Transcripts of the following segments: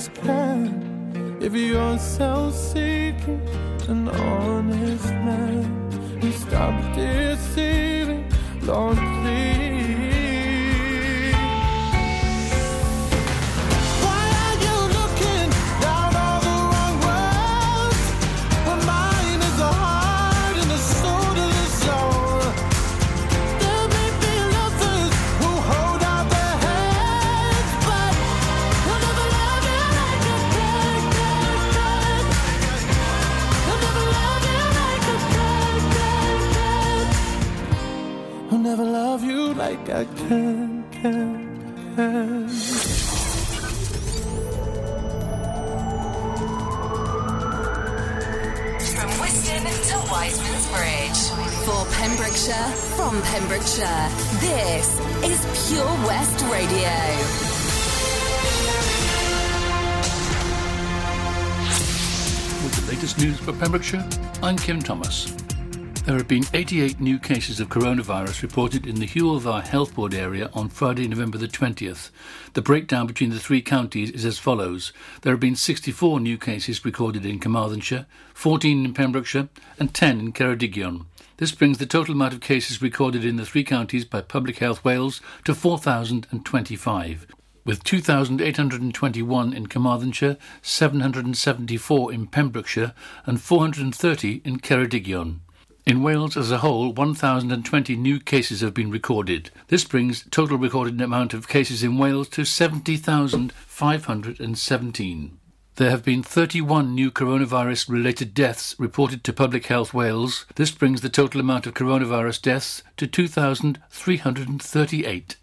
just can. If you're self seeking, an honest man, you stop deceiving, please. Like I can, can, can. From Whiston to Wiseman's Bridge. For Pembrokeshire, from Pembrokeshire, this is Pure West Radio. With the latest news for Pembrokeshire, I'm Kim Thomas. There have been 88 new cases of coronavirus reported in the Hywel Dda Health Board area on Friday, November the 20th. The breakdown between the three counties is as follows. There have been 64 new cases recorded in Carmarthenshire, 14 in Pembrokeshire, and 10 in Ceredigion. This brings the total amount of cases recorded in the three counties by Public Health Wales to 4,025 with 2,821 in Carmarthenshire, 774 in Pembrokeshire, and 430 in Ceredigion. In Wales as a whole, 1,020 new cases have been recorded. This brings total recorded amount of cases in Wales to 70,517. There have been 31 new coronavirus related deaths reported to Public Health Wales. This brings the total amount of coronavirus deaths to 2,338.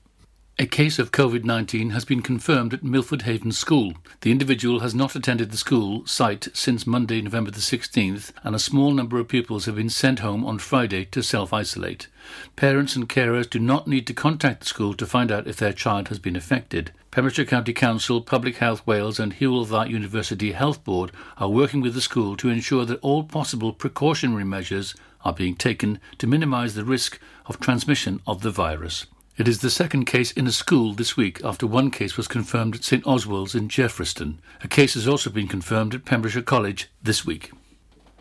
A case of COVID 19 has been confirmed at Milford Haven School. The individual has not attended the school site since Monday, November the 16th, and a small number of pupils have been sent home on Friday to self isolate. Parents and carers do not need to contact the school to find out if their child has been affected. Pembrokeshire County Council, Public Health Wales, and Hywel Dda University Health Board are working with the school to ensure that all possible precautionary measures are being taken to minimise the risk of transmission of the virus. It is the second case in a school this week after one case was confirmed at St Oswald's in Jeffreyston. A case has also been confirmed at Pembrokeshire College this week.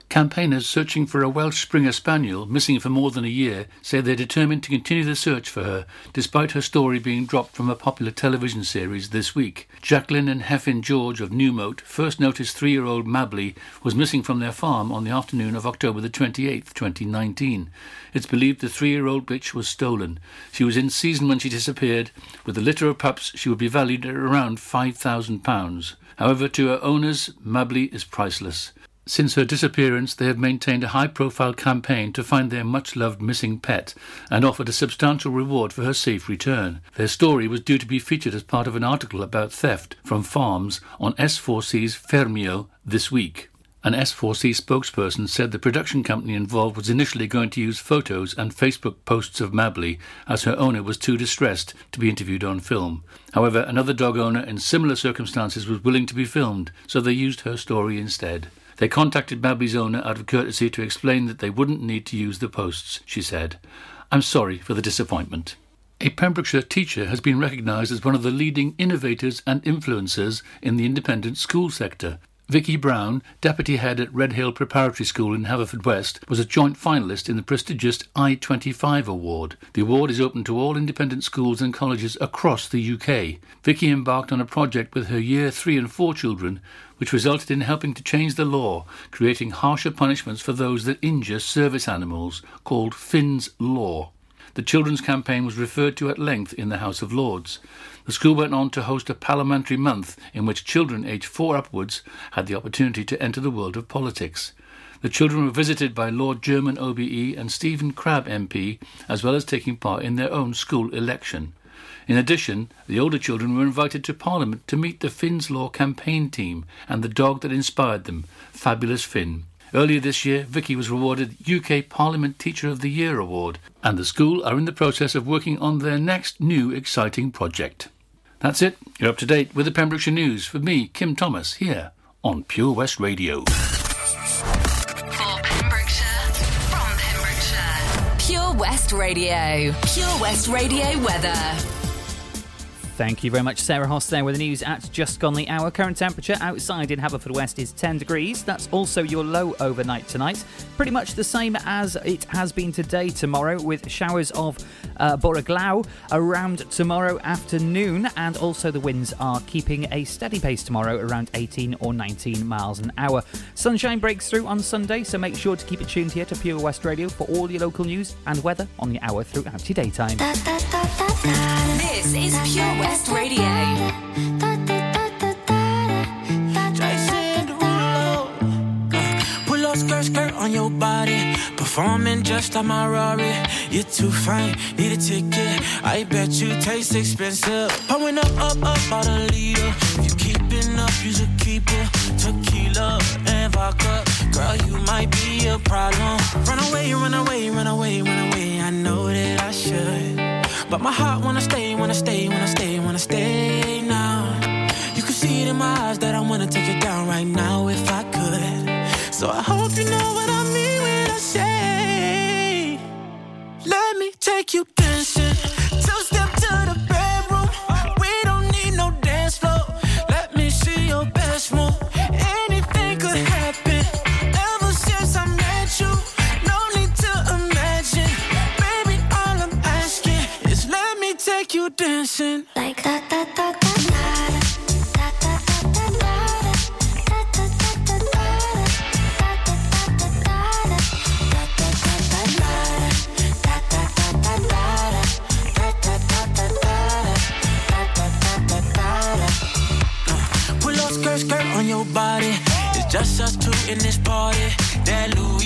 Campaigners searching for a Welsh Springer Spaniel, missing for more than a year, say they're determined to continue the search for her, despite her story being dropped from a popular television series this week. Jacqueline and Heffin George of Newmoat first noticed three year old Mabley was missing from their farm on the afternoon of October the 28th, 2019. It's believed the three year old bitch was stolen. She was in season when she disappeared. With a litter of pups, she would be valued at around £5,000. However, to her owners, Mabley is priceless. Since her disappearance, they have maintained a high profile campaign to find their much loved missing pet and offered a substantial reward for her safe return. Their story was due to be featured as part of an article about theft from farms on S4C's Ffermio this week. An S4C spokesperson said the production company involved was initially going to use photos and Facebook posts of Mabley as her owner was too distressed to be interviewed on film. However, another dog owner in similar circumstances was willing to be filmed, so they used her story instead. They contacted Mabley's owner out of courtesy to explain that they wouldn't need to use the posts, she said. I'm sorry for the disappointment. A Pembrokeshire teacher has been recognised as one of the leading innovators and influencers in the independent school sector. Vicky Brown, deputy head at Redhill Preparatory School in Haverfordwest, was a joint finalist in the prestigious I25 award. The award is open to all independent schools and colleges across the UK. Vicky embarked on a project with her year 3 and 4 children which resulted in helping to change the law, creating harsher punishments for those that injure service animals, called Finn's Law. The children's campaign was referred to at length in the House of Lords. The school went on to host a parliamentary month in which children aged four upwards had the opportunity to enter the world of politics. The children were visited by Lord German OBE and Stephen Crabb MP, as well as taking part in their own school election. In addition, the older children were invited to Parliament to meet the Finn's Law campaign team and the dog that inspired them, Fabulous Finn. Earlier this year, Vicky was rewarded UK Parliament Teacher of the Year award, and the school are in the process of working on their next new exciting project. That's it. You're up to date with the Pembrokeshire News for me, Kim Thomas, here on Pure West Radio. For Pembrokeshire, from Pembrokeshire. Pure West Radio. Pure West Radio weather. Thank you very much, Sarah Hoss, there with the news at just gone the hour. Current temperature outside in Haverfordwest is 10 degrees. That's also your low overnight tonight. Pretty much the same as it has been today, tomorrow, with showers of uh, Borough around tomorrow afternoon. And also, the winds are keeping a steady pace tomorrow, around 18 or 19 miles an hour. Sunshine breaks through on Sunday, so make sure to keep it tuned here to Pure West Radio for all your local news and weather on the hour throughout your daytime. This is Pure West Radio. Jason Derulo. Pull up skirt, skirt on your body. Performing just like my Rari. You're too fine, need a ticket. I bet you taste expensive. Pouring up, up, up, about a liter. If you keeping up, you should keep it. Tequila and vodka. Girl, you might be a problem. Run away, run away, run away, run away. I know that I should. But my heart wanna stay, wanna stay, wanna stay, wanna stay now. You can see it in my eyes that I wanna take it down right now if I could. So I hope you know what I mean when I say, Let me take you dancing. dancing like da da da da da. da, da, da Skirt, skirt on your body. It's just us two in this party. That Louis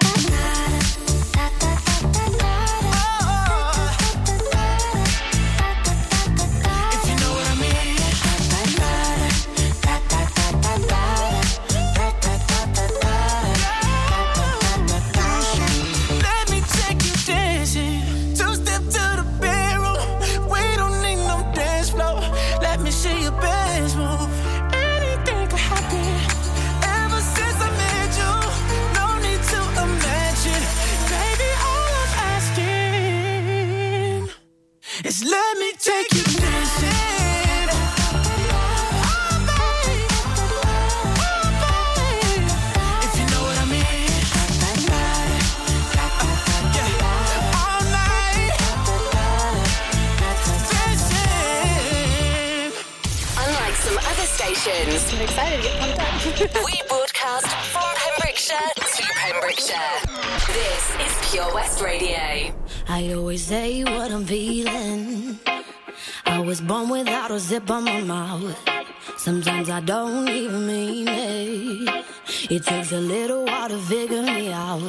on my mouth. Sometimes I don't even mean it. It takes a little while to figure me out.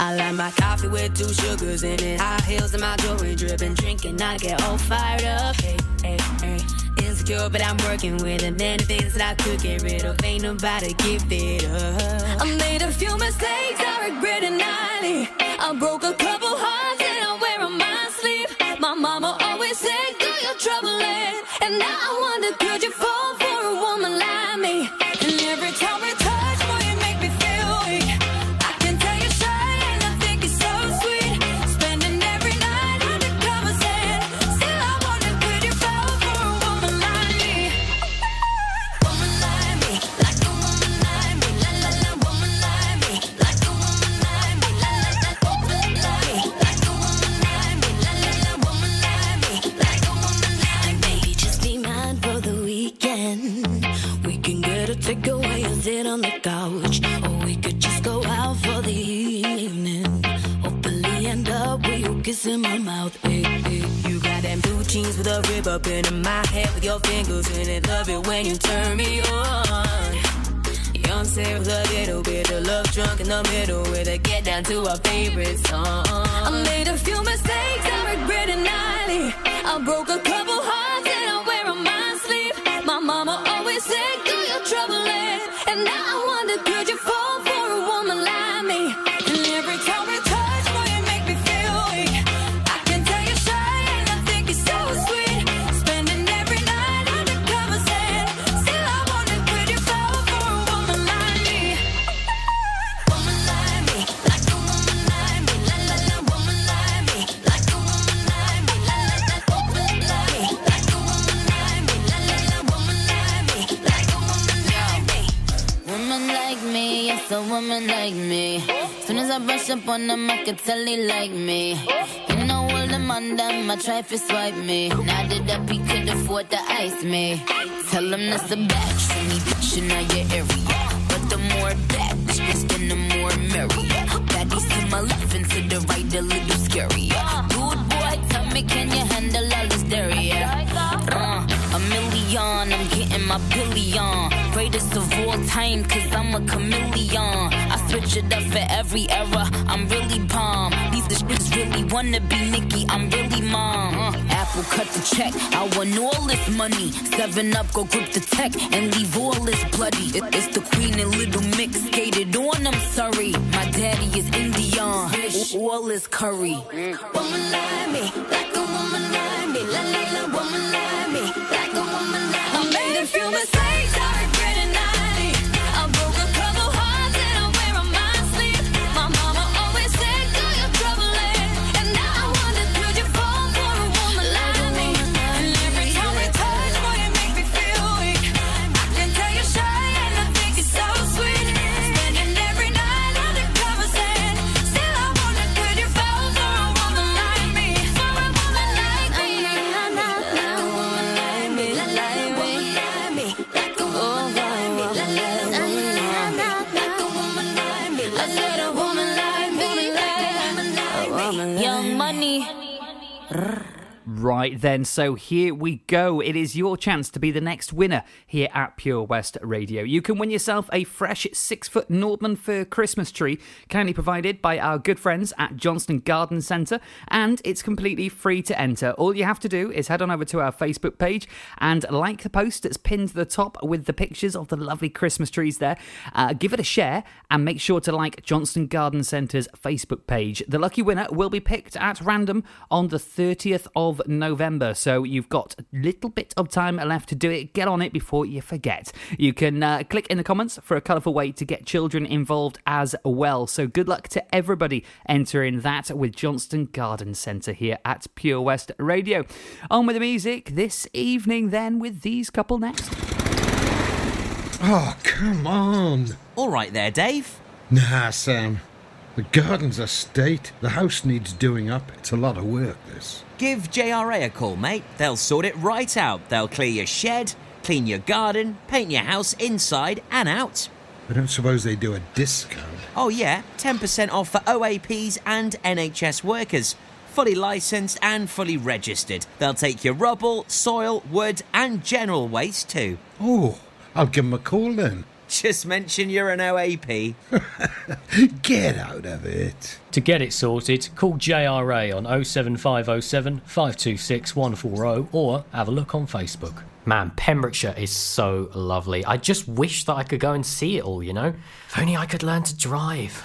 I like my coffee with two sugars in it. High heels and my jewelry dripping. Drinking, I get all fired up. Hey, hey, hey. Insecure, but I'm working with it. Many things that I could get rid of. Ain't nobody give it up. I made a few mistakes, I regret it nightly. I broke a couple hearts and I wear on my sleeve. My mama always said. And now I wonder, could you fall to our favorite song. Up on them, I can tell they like me. You know, all them on them, I try to swipe me. Now that up, he could afford to ice me. Tell him that's a batch for me, bitch, in your area. But the more bad bitches, then the more merry. Baddies to my left and to the right, a little scarier. Dude, boy, tell me, can you handle all this dairy? Uh, a million, I'm getting my billion. Greatest of all time, cause I'm a chameleon. It up for every era, I'm really bomb. These bitches really wanna be Nicki, I'm really mom. Uh, Apple cut the check, I want all this money. Seven up, go grip the tech and leave all this bloody. It- it's the queen and little mix skated on, I'm sorry. My daddy is Indian, all is curry. Woman like me, like a woman like me, la la la. Woman like me, like a woman like me. I made mistakes, Right then, so here we go. It is your chance to be the next winner here at Pure West Radio. You can win yourself a fresh six foot Nordmann fir Christmas tree, kindly provided by our good friends at Johnston Garden Centre, and it's completely free to enter. All you have to do is head on over to our Facebook page and like the post that's pinned to the top with the pictures of the lovely Christmas trees there. Uh, give it a share and make sure to like Johnston Garden Centre's Facebook page. The lucky winner will be picked at random on the 30th of November, so you've got a little bit of time left to do it. Get on it before you forget. You can uh, click in the comments for a colourful way to get children involved as well. So good luck to everybody entering that with Johnston Garden Centre here at Pure West Radio. On with the music this evening, then, with these couple next. Oh, come on. All right there, Dave. Nah, Sam. The garden's a state. The house needs doing up. It's a lot of work, this. Give JRA a call, mate. They'll sort it right out. They'll clear your shed, clean your garden, paint your house inside and out. I don't suppose they do a discount. Oh, yeah, 10% off for OAPs and NHS workers. Fully licensed and fully registered. They'll take your rubble, soil, wood, and general waste too. Oh, I'll give them a call then. Just mention you're an OAP. Get out of it. To get it sorted, call JRA on 07507 526 140 or have a look on Facebook. Man, Pembrokeshire is so lovely. I just wish that I could go and see it all, you know? If only I could learn to drive.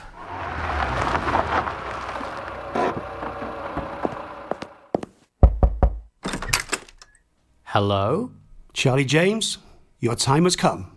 Hello? Charlie James, your time has come.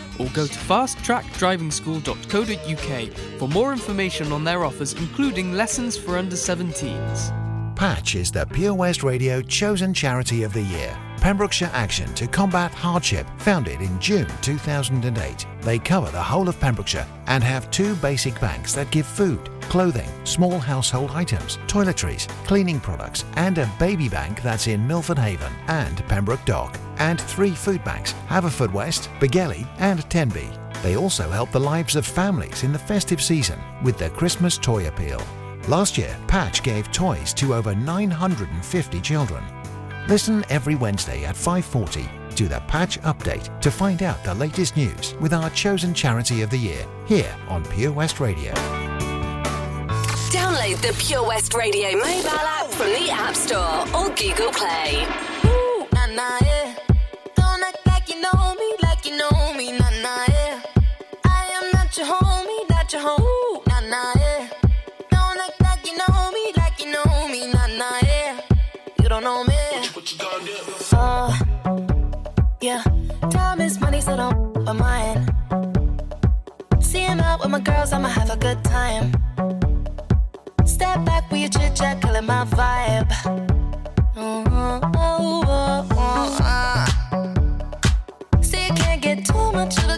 or go to fasttrackdrivingschool.co.uk for more information on their offers, including lessons for under 17s. Patch is the Pure West Radio chosen charity of the year. Pembrokeshire Action to Combat Hardship, founded in June 2008. They cover the whole of Pembrokeshire and have two basic banks that give food, clothing, small household items, toiletries, cleaning products, and a baby bank that's in Milford Haven and Pembroke Dock, and three food banks, Haverfordwest, Begelly, and Tenby. They also help the lives of families in the festive season with their Christmas toy appeal. Last year, Patch gave toys to over 950 children. Listen every Wednesday at 5:40 to the Patch Update to find out the latest news with our chosen charity of the year here on Pure West Radio. Download the Pure West Radio mobile app from the App Store or Google Play. Ooh, girls, I'ma have a good time. Step back with your chit chat, killing my vibe. Mm, oh, oh, oh, ah. See, you can't get too much of a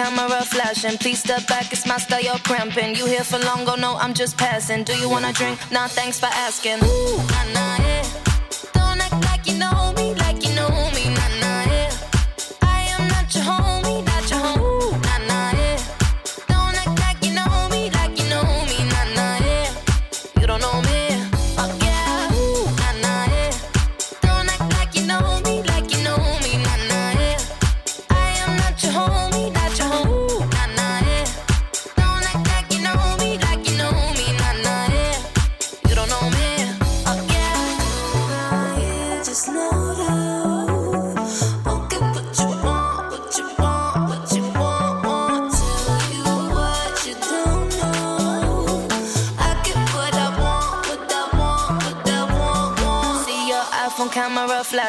camera flashing. Please step back, it's my style, you're cramping. You here for long, go no, I'm just passing. Do you wanna drink? Nah, thanks for asking. Ooh, nah, nah, yeah. Don't act like you know me, like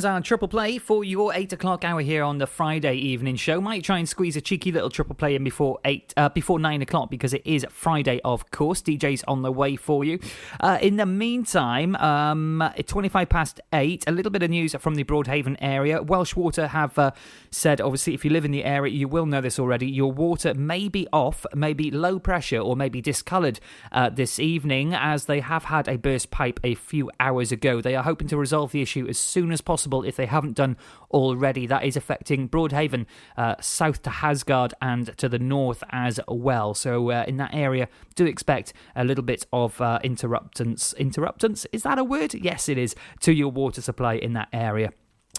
Ends our triple play for your eight o'clock hour here on the Friday evening show. Might try and squeeze a cheeky little triple play in before eight, uh, before nine o'clock because it is Friday, of course. DJ's on the way for you. Uh, in the meantime, um, twenty-five past eight, a little bit of news from the Broadhaven area. Welsh Water have uh, said, obviously, if you live in the area, you will know this already. Your water may be off, may be low pressure, or may be discoloured uh, this evening, as they have had a burst pipe a few hours ago. They are hoping to resolve the issue as soon as possible if they haven't done already. That is affecting Broadhaven, uh, south to Hasguard, and to the north as well. So uh, in that area, do expect a little bit of uh, interruptance. Interruptance is that a word? Yes, it is to your water supply in that area.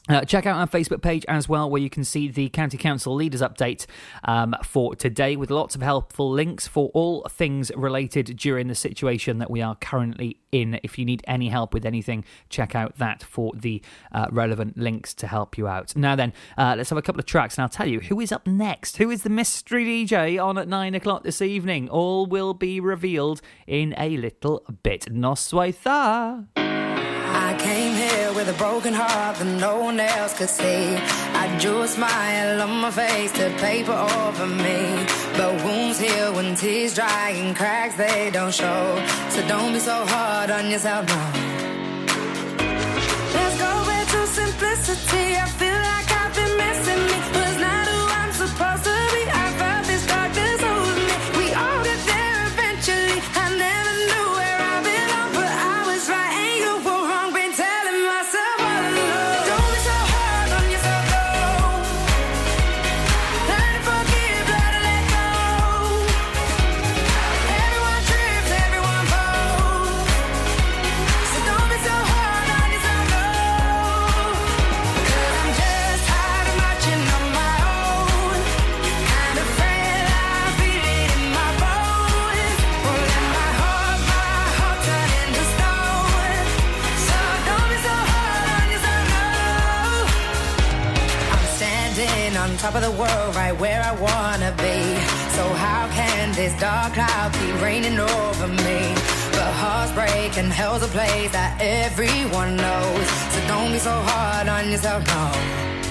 Uh, check out our Facebook page as well, where you can see the County Council Leaders Update um, for today with lots of helpful links for all things related during the situation that we are currently in. If you need any help with anything, check out that for the uh, relevant links to help you out. Now, then, uh, let's have a couple of tracks and I'll tell you who is up next. Who is the mystery DJ on at nine o'clock this evening? All will be revealed in a little bit. Noswaitha. I came here with a broken heart that no one else could see. I drew a smile on my face to paper over me. But wounds heal when tears dry and cracks they don't show. So don't be so hard on yourself now. Let's go back to simplicity. I feel like I've been missing me. Was not who I'm supposed to top of the world, right where I wanna be. So how can this dark cloud be raining over me? But heartbreak and hell's a place that everyone knows. So don't be so hard on yourself, no.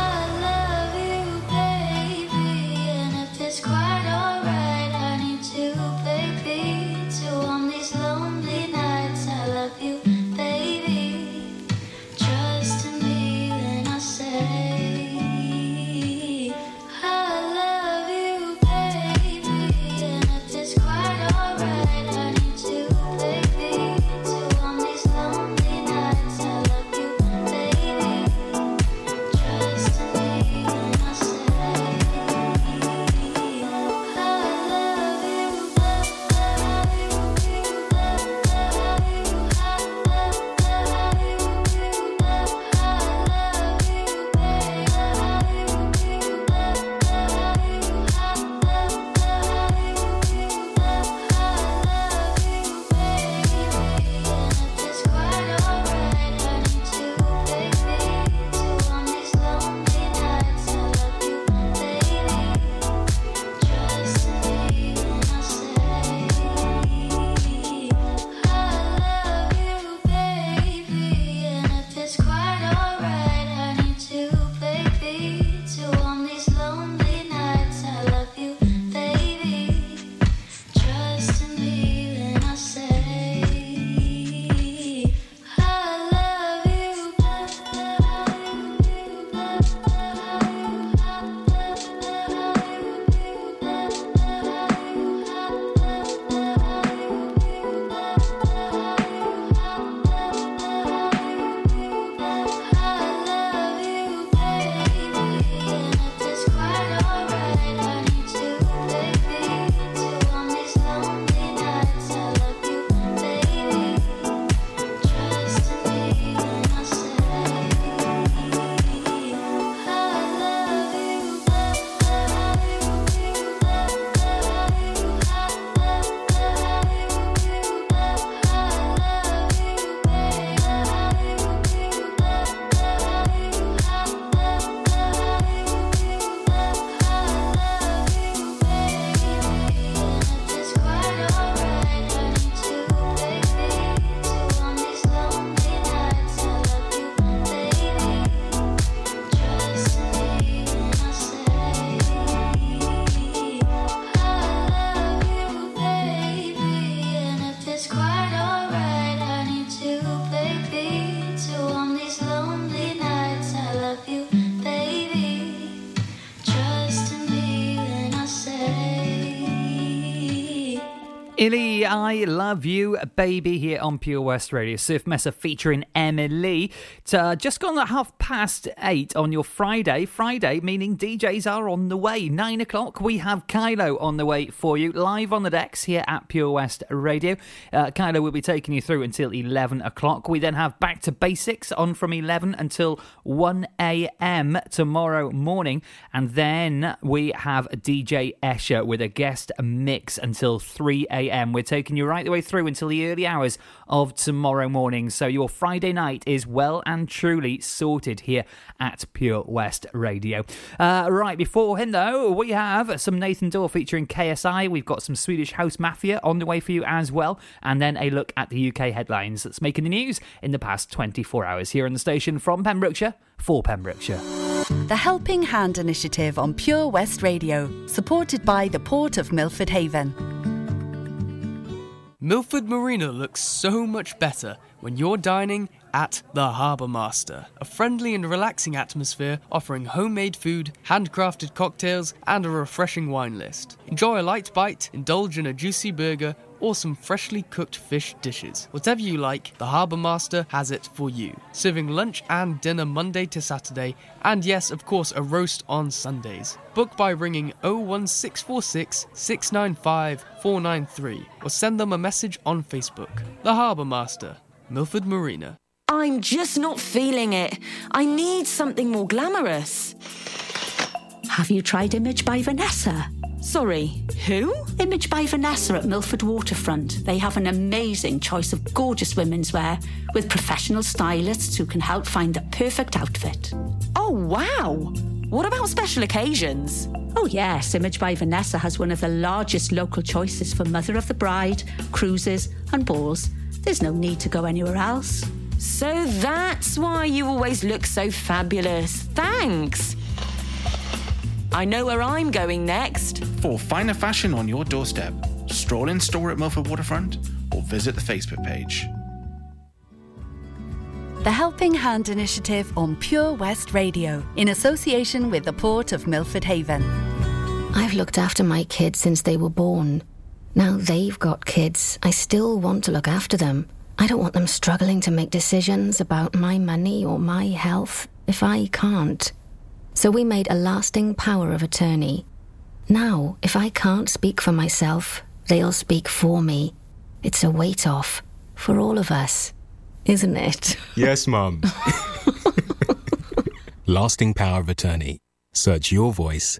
Love you, baby, here on Pure West Radio. Surf Mesa featuring Emilee. It's uh, just gone at half past eight on your Friday. Friday, meaning DJs are on the way. Nine o'clock, we have Kylo on the way for you, live on the decks here at Pure West Radio. Uh, Kylo will be taking you through until 11 o'clock. We then have Back to Basics on from 11 until 1 a.m. tomorrow morning. And then we have DJ Escher with a guest mix until 3 a.m. We're taking you right the way through until the early hours of tomorrow morning. So your Friday night is well and truly sorted here at Pure West Radio. Uh, right, before him though, we have some Nathan Dawe featuring KSI. We've got some Swedish House Mafia on the way for you as well. And then a look at the UK headlines that's making the news in the past 24 hours here on the station from Pembrokeshire for Pembrokeshire. The Helping Hand Initiative on Pure West Radio, supported by the Port of Milford Haven. Milford Marina looks so much better when you're dining at the Harbour Master, a friendly and relaxing atmosphere offering homemade food, handcrafted cocktails, and a refreshing wine list. Enjoy a light bite, indulge in a juicy burger, or some freshly cooked fish dishes. Whatever you like, the Harbour Master has it for you. Serving lunch and dinner Monday to Saturday, and yes, of course, a roast on Sundays. Book by ringing 01646 695 493 or send them a message on Facebook. The Harbour Master, Milford Marina. I'm just not feeling it. I need something more glamorous. Have you tried Image by Vanessa? Sorry, who? Image by Vanessa at Milford Waterfront. They have an amazing choice of gorgeous women's wear with professional stylists who can help find the perfect outfit. Oh, wow. What about special occasions? Oh, yes, Image by Vanessa has one of the largest local choices for Mother of the Bride, cruises, and balls. There's no need to go anywhere else. So that's why you always look so fabulous. Thanks. I know where I'm going next. For finer fashion on your doorstep, stroll in store at Milford Waterfront or visit the Facebook page. The Helping Hand Initiative on Pure West Radio, in association with the Port of Milford Haven. I've looked after my kids since they were born. Now they've got kids. I still want to look after them. I don't want them struggling to make decisions about my money or my health if I can't. So we made a lasting power of attorney. Now, if I can't speak for myself, they'll speak for me. It's a weight off for all of us, isn't it? Yes, Mum. Lasting power of attorney. Search your voice,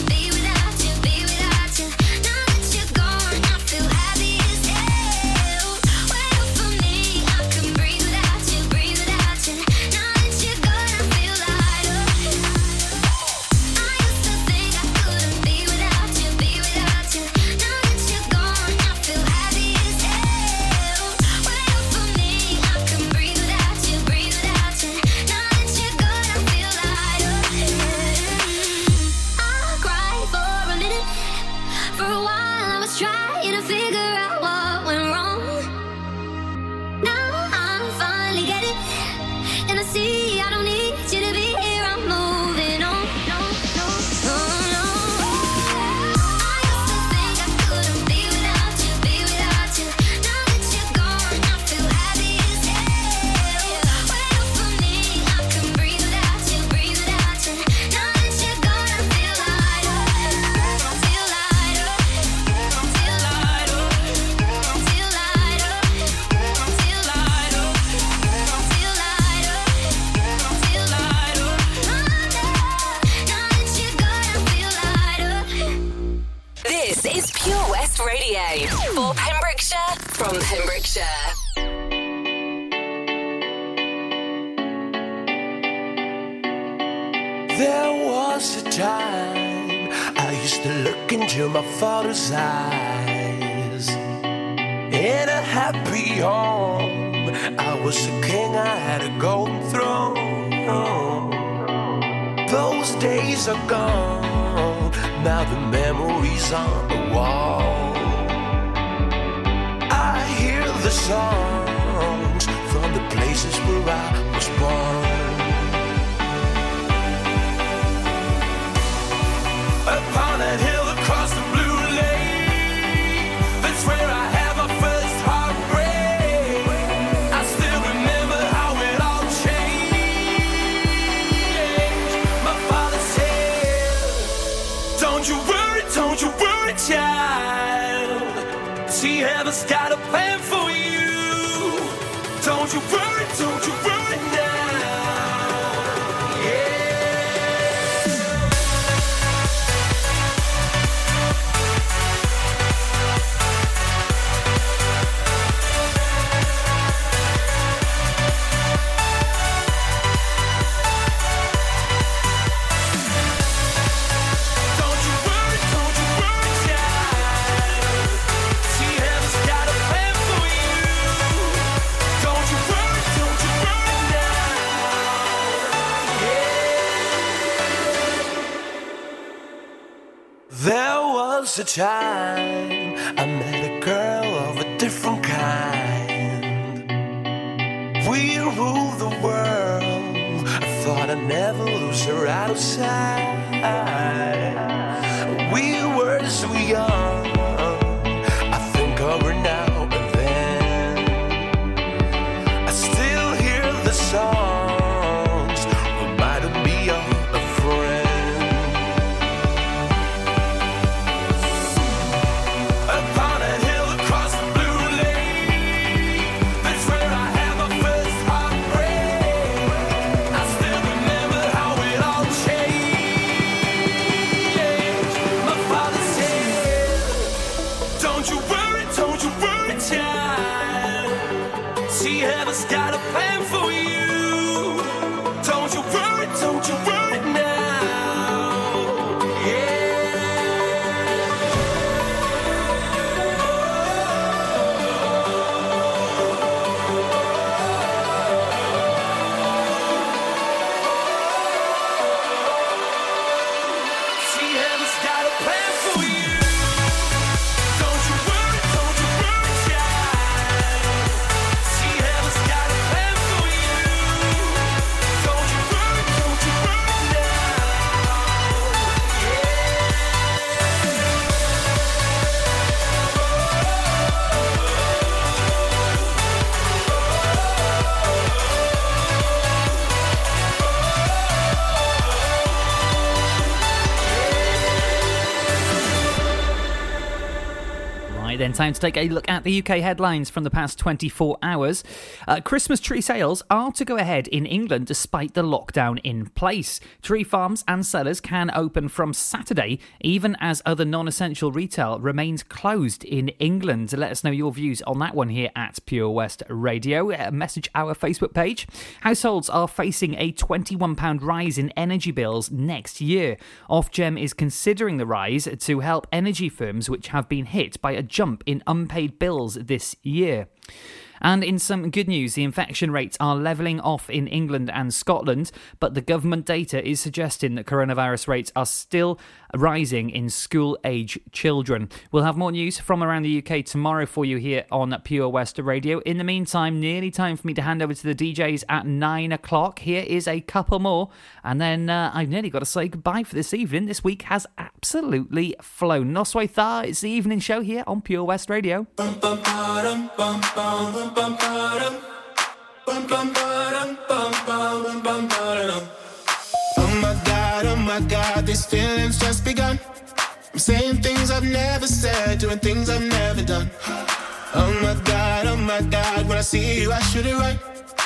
time to take a look at the UK headlines from the past 24 hours. Uh, Christmas tree sales are to go ahead in England despite the lockdown in place. Tree farms and sellers can open from Saturday, even as other non essential retail remains closed in England. Let us know your views on that one here at Pure West Radio. Uh, message our Facebook page. Households are facing a £21 rise in energy bills next year. Ofgem is considering the rise to help energy firms which have been hit by a jump in unpaid bills this year. And in some good news, the infection rates are levelling off in England and Scotland, but the government data is suggesting that coronavirus rates are still rising in school age children. We'll have more news from around the UK tomorrow for you here on Pure West Radio. In the meantime, nearly time for me to hand over to the DJs at nine o'clock. Here is a couple more, and then uh, I've nearly got to say goodbye for this evening. This week has absolutely flown. Noswaith dda, it's the evening show here on Pure West Radio. Oh my god, oh my god, these feelings just begun. I'm saying things I've never said, doing things I've never done. Oh my god, oh my god, when I see you, I shoot it right.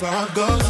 My heart goes.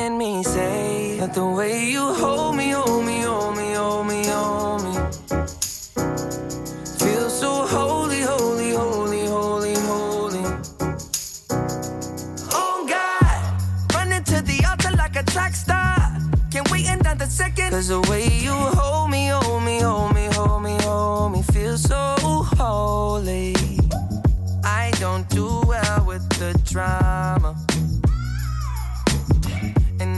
that the way you hold me, hold me, hold me, hold me, hold me. Feels so holy, holy, holy, holy, holy. Oh God, running to the altar like a track star. Can't wait another second. Cause the way you hold me, hold me, hold me, hold me, hold me, feels so holy. I don't do well with the drama.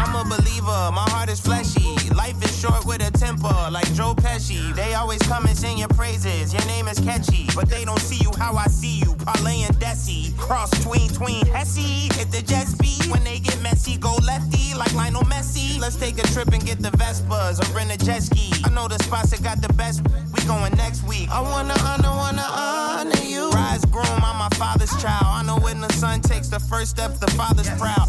I'm a believer, my heart is fleshy. Life is short with a temper, like Joe Pesci. They always come and sing your praises, your name is catchy. But they don't see you how I see you, Parlay and Desi. Cross tween, tween, Hesse. Hit the jet speed, when they get messy, go lefty, like Lionel Messi. Let's take a trip and get the Vespas or rent a jet ski. I know the spots that got the best, we going next week. I wanna honor, wanna honor you. Rise groom, I'm my father's child. I know when the son takes the first step, the father's proud.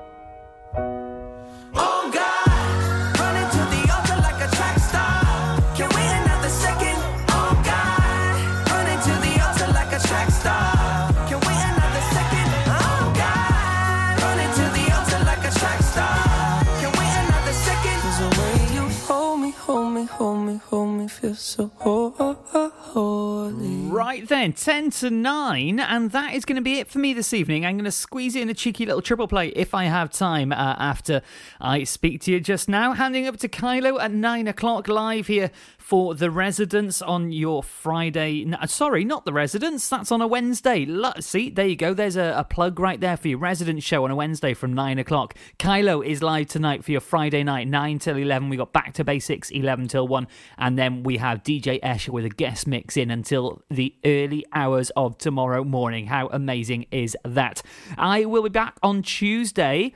Feel so holy. Right then, 10 to 9, and that is going to be it for me this evening. I'm going to squeeze in a cheeky little triple play if I have time uh, after I speak to you just now. Handing up to Kylo at 9 o'clock live here for The Residents on your Friday. No, uh, sorry, not The Residents, that's on a Wednesday. See, there you go. There's a, a plug right there for your Residents show on a Wednesday from 9 o'clock. Kylo is live tonight for your Friday night, 9 till 11. We got Back to Basics, 11 till 1, and then we have DJ Escher with a guest mix in until the early hours of tomorrow morning. How amazing is that? I will be back on Tuesday.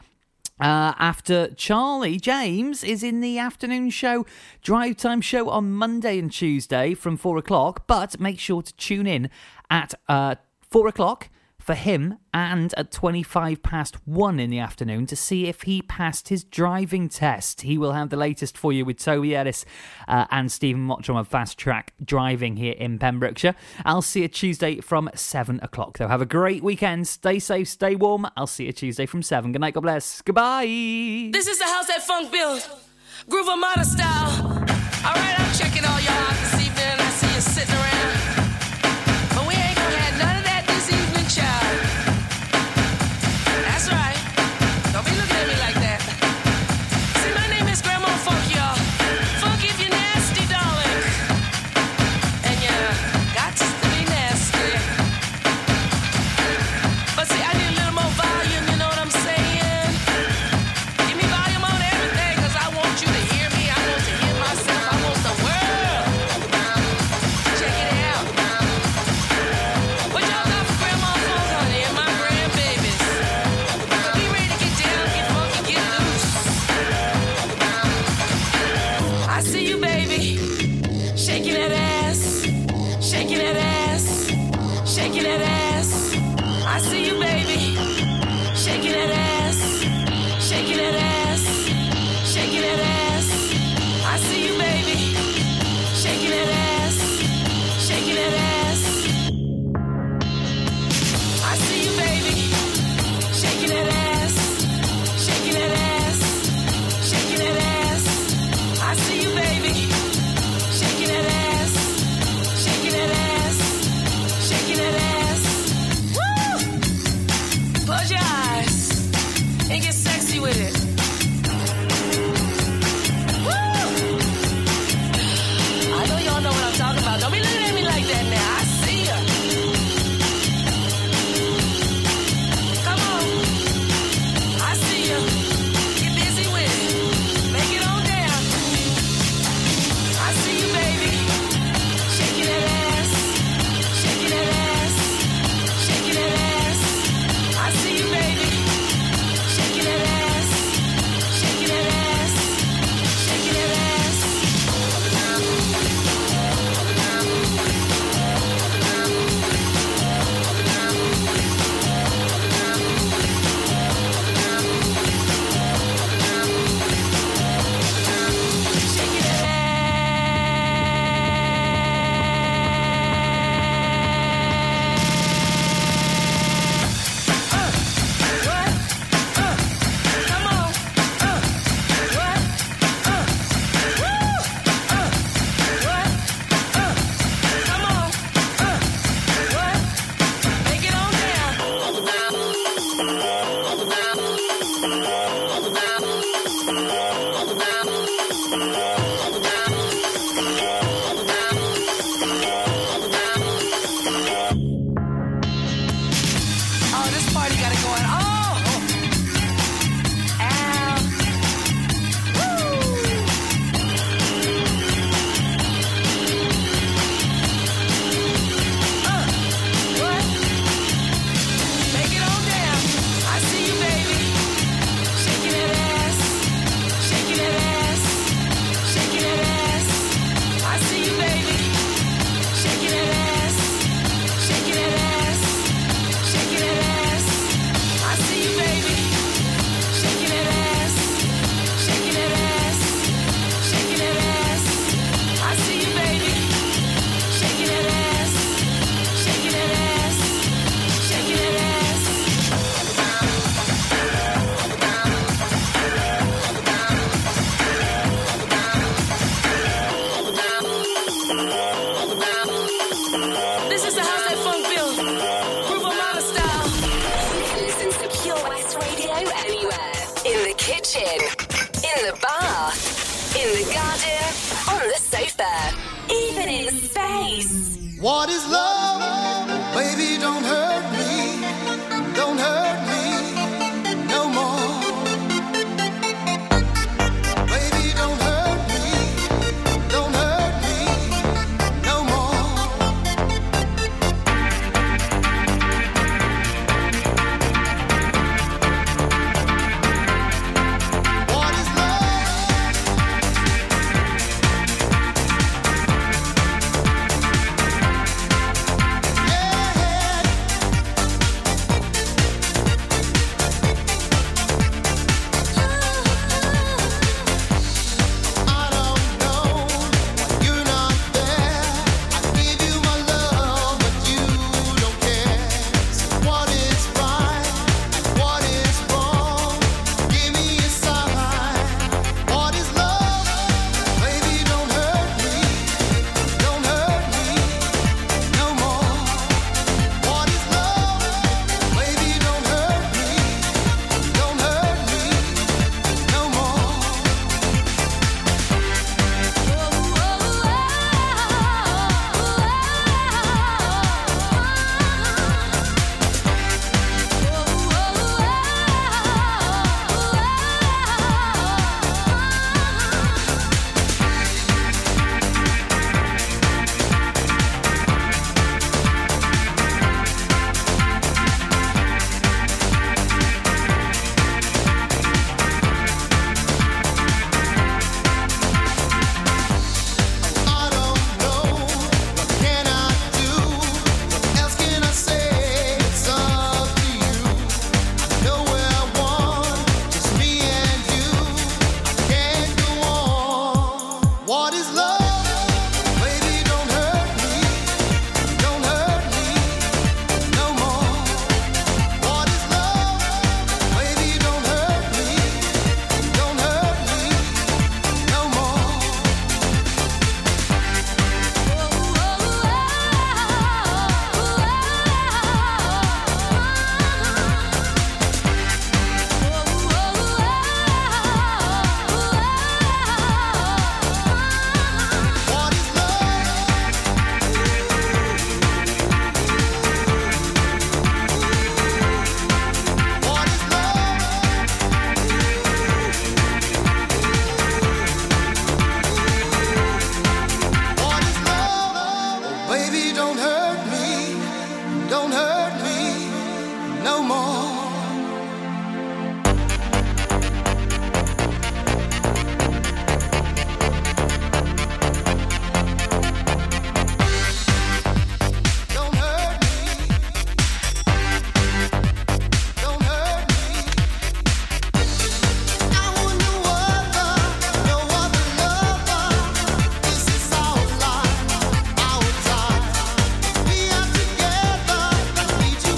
Uh, after Charlie James is in the afternoon show, drive time show on Monday and Tuesday from four o'clock. But make sure to tune in at uh, four o'clock for him and at 25 past 1 in the afternoon to see if he passed his driving test. He will have the latest for you with Toby Ellis uh, and Stephen Mottram of Fast Track Driving here in Pembrokeshire. I'll see you Tuesday from 7 o'clock, though. Have a great weekend. Stay safe, stay warm. I'll see you Tuesday from 7. Good night, God bless. Goodbye. This is the house that funk built. Groove Armada style. All right, I'm checking all y'all out this evening. I see you sitting around.